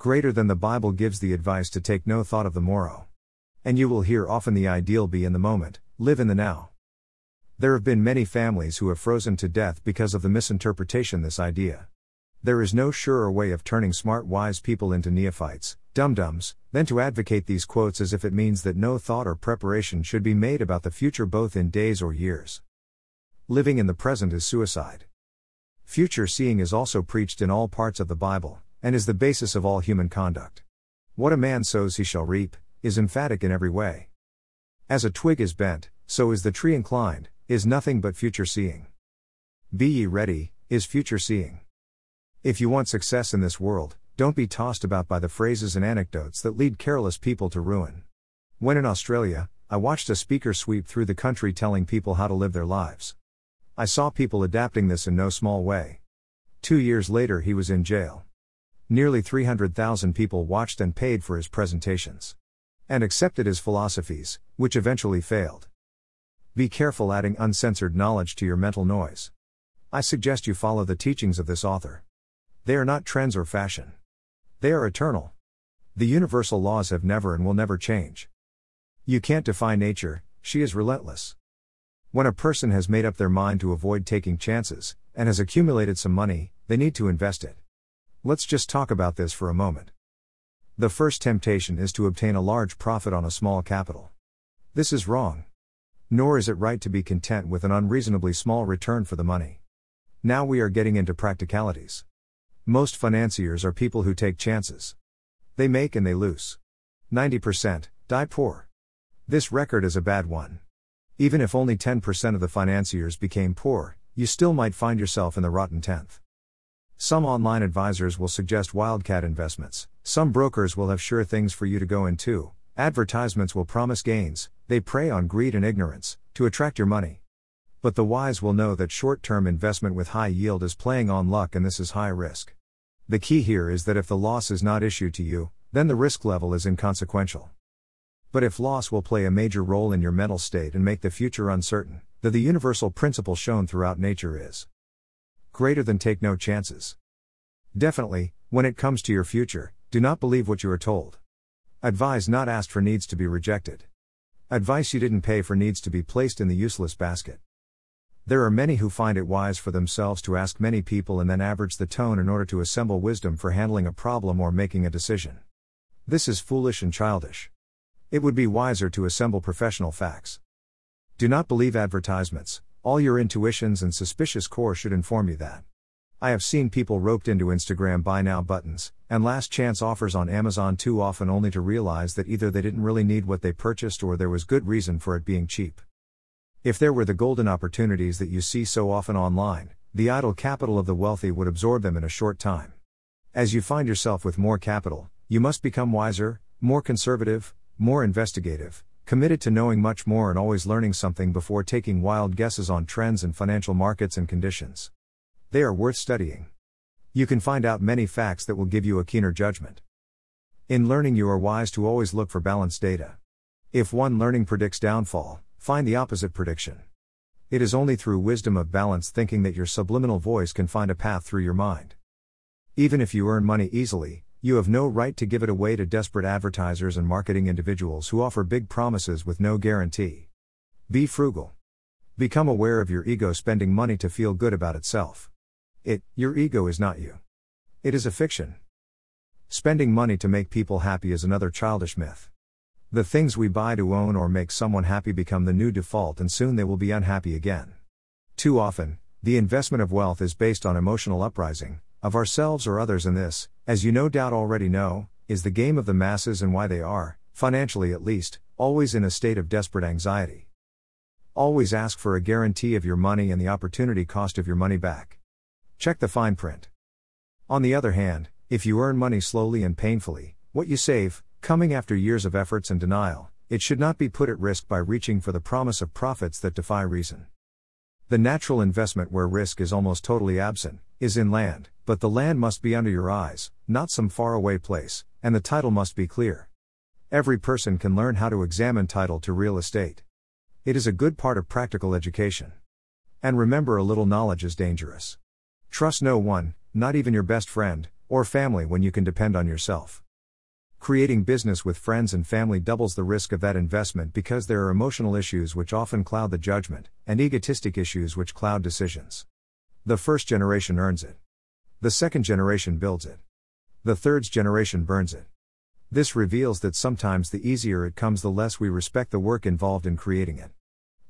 Greater than the Bible gives the advice to take no thought of the morrow. And you will hear often the ideal be in the moment, live in the now. There have been many families who have frozen to death because of the misinterpretation this idea. There is no surer way of turning smart wise people into neophytes, dum-dums, than to advocate these quotes as if it means that no thought or preparation should be made about the future both in days or years. Living in the present is suicide. Future seeing is also preached in all parts of the Bible, and is the basis of all human conduct. What a man sows he shall reap, is emphatic in every way. As a twig is bent, so is the tree inclined, is nothing but future seeing. Be ye ready, is future seeing. If you want success in this world, don't be tossed about by the phrases and anecdotes that lead careless people to ruin. When in Australia, I watched a speaker sweep through the country telling people how to live their lives. I saw people adapting this in no small way. Two years later, he was in jail. Nearly 300,000 people watched and paid for his presentations. And accepted his philosophies, which eventually failed. Be careful adding uncensored knowledge to your mental noise. I suggest you follow the teachings of this author. They are not trends or fashion, they are eternal. The universal laws have never and will never change. You can't defy nature, she is relentless. When a person has made up their mind to avoid taking chances, and has accumulated some money, they need to invest it. Let's just talk about this for a moment. The first temptation is to obtain a large profit on a small capital. This is wrong. Nor is it right to be content with an unreasonably small return for the money. Now we are getting into practicalities. Most financiers are people who take chances. They make and they lose. 90% die poor. This record is a bad one. Even if only 10% of the financiers became poor, you still might find yourself in the rotten 10th. Some online advisors will suggest wildcat investments, some brokers will have sure things for you to go into, advertisements will promise gains, they prey on greed and ignorance, to attract your money. But the wise will know that short term investment with high yield is playing on luck and this is high risk. The key here is that if the loss is not issued to you, then the risk level is inconsequential. But if loss will play a major role in your mental state and make the future uncertain, then the universal principle shown throughout nature is greater than take no chances. Definitely, when it comes to your future, do not believe what you are told. Advise not asked for needs to be rejected. Advice you didn't pay for needs to be placed in the useless basket. There are many who find it wise for themselves to ask many people and then average the tone in order to assemble wisdom for handling a problem or making a decision. This is foolish and childish. It would be wiser to assemble professional facts. Do not believe advertisements, all your intuitions and suspicious core should inform you that. I have seen people roped into Instagram buy now buttons, and last chance offers on Amazon too often only to realize that either they didn't really need what they purchased or there was good reason for it being cheap. If there were the golden opportunities that you see so often online, the idle capital of the wealthy would absorb them in a short time. As you find yourself with more capital, you must become wiser, more conservative, more investigative, committed to knowing much more and always learning something before taking wild guesses on trends in financial markets and conditions. They are worth studying. You can find out many facts that will give you a keener judgment. In learning, you are wise to always look for balanced data. If one learning predicts downfall, find the opposite prediction. It is only through wisdom of balanced thinking that your subliminal voice can find a path through your mind. Even if you earn money easily, you have no right to give it away to desperate advertisers and marketing individuals who offer big promises with no guarantee. Be frugal. Become aware of your ego spending money to feel good about itself. It, your ego is not you. It is a fiction. Spending money to make people happy is another childish myth. The things we buy to own or make someone happy become the new default and soon they will be unhappy again. Too often, the investment of wealth is based on emotional uprising, of ourselves or others, and this, as you no doubt already know, is the game of the masses and why they are, financially at least, always in a state of desperate anxiety. Always ask for a guarantee of your money and the opportunity cost of your money back. Check the fine print. On the other hand, if you earn money slowly and painfully, what you save, coming after years of efforts and denial, it should not be put at risk by reaching for the promise of profits that defy reason. The natural investment where risk is almost totally absent is in land, but the land must be under your eyes, not some faraway place, and the title must be clear. Every person can learn how to examine title to real estate. It is a good part of practical education. And remember a little knowledge is dangerous. Trust no one, not even your best friend, or family when you can depend on yourself. Creating business with friends and family doubles the risk of that investment because there are emotional issues which often cloud the judgment, and egotistic issues which cloud decisions. The first generation earns it. The second generation builds it. The third generation burns it. This reveals that sometimes the easier it comes, the less we respect the work involved in creating it.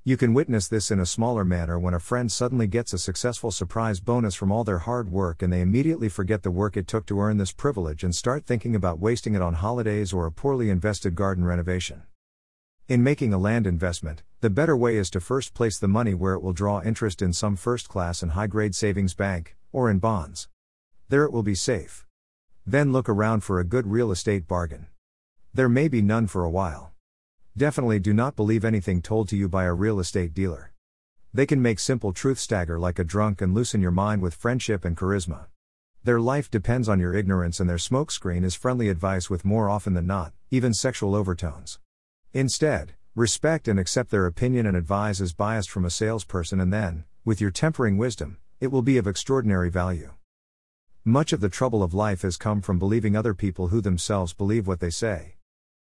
You can witness this in a smaller manner when a friend suddenly gets a successful surprise bonus from all their hard work and they immediately forget the work it took to earn this privilege and start thinking about wasting it on holidays or a poorly invested garden renovation. In making a land investment, the better way is to first place the money where it will draw interest in some first class and high grade savings bank, or in bonds. There it will be safe. Then look around for a good real estate bargain. There may be none for a while. Definitely do not believe anything told to you by a real estate dealer. They can make simple truth stagger like a drunk and loosen your mind with friendship and charisma. Their life depends on your ignorance, and their smokescreen is friendly advice with more often than not, even sexual overtones. Instead, respect and accept their opinion and advise as biased from a salesperson, and then, with your tempering wisdom, it will be of extraordinary value. Much of the trouble of life has come from believing other people who themselves believe what they say.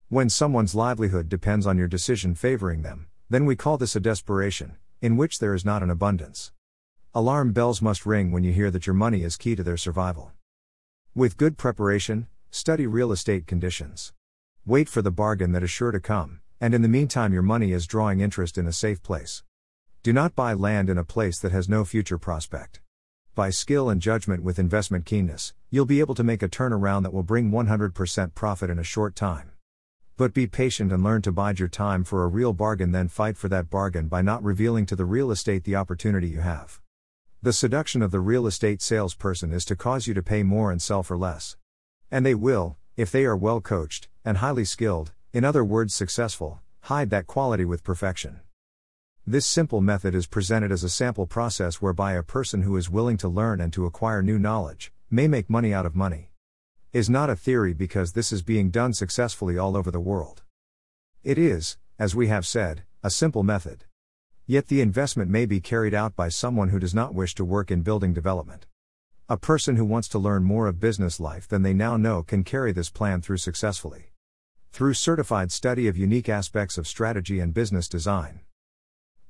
When someone's livelihood depends on your decision favoring them, then we call this a desperation, in which there is not an abundance. Alarm bells must ring when you hear that your money is key to their survival. With good preparation, study real estate conditions. Wait for the bargain that is sure to come, and in the meantime, your money is drawing interest in a safe place. Do not buy land in a place that has no future prospect. By skill and judgment with investment keenness, you'll be able to make a turnaround that will bring 100% profit in a short time. But be patient and learn to bide your time for a real bargain, then fight for that bargain by not revealing to the real estate the opportunity you have. The seduction of the real estate salesperson is to cause you to pay more and sell for less. And they will, if they are well coached and highly skilled, in other words, successful, hide that quality with perfection. This simple method is presented as a sample process whereby a person who is willing to learn and to acquire new knowledge may make money out of money is not a theory because this is being done successfully all over the world. It is, as we have said, a simple method. Yet the investment may be carried out by someone who does not wish to work in building development. A person who wants to learn more of business life than they now know can carry this plan through successfully. Through certified study of unique aspects of strategy and business design.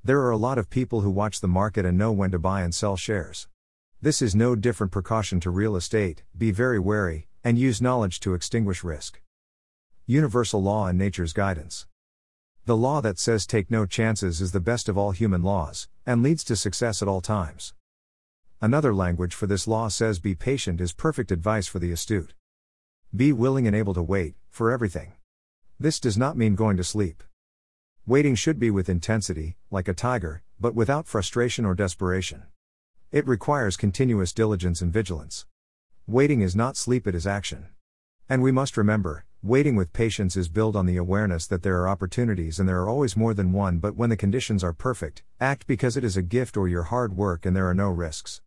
There are a lot of people who watch the market and know when to buy and sell shares. This is no different precaution to real estate, be very wary, and use knowledge to extinguish risk. Universal law and nature's guidance. The law that says take no chances is the best of all human laws, and leads to success at all times. Another language for this law says be patient is perfect advice for the astute. Be willing and able to wait, for everything. This does not mean going to sleep. Waiting should be with intensity, like a tiger, but without frustration or desperation. It requires continuous diligence and vigilance. Waiting is not sleep, it is action. And we must remember, waiting with patience is built on the awareness that there are opportunities and there are always more than one, but when the conditions are perfect, act because it is a gift or your hard work and there are no risks.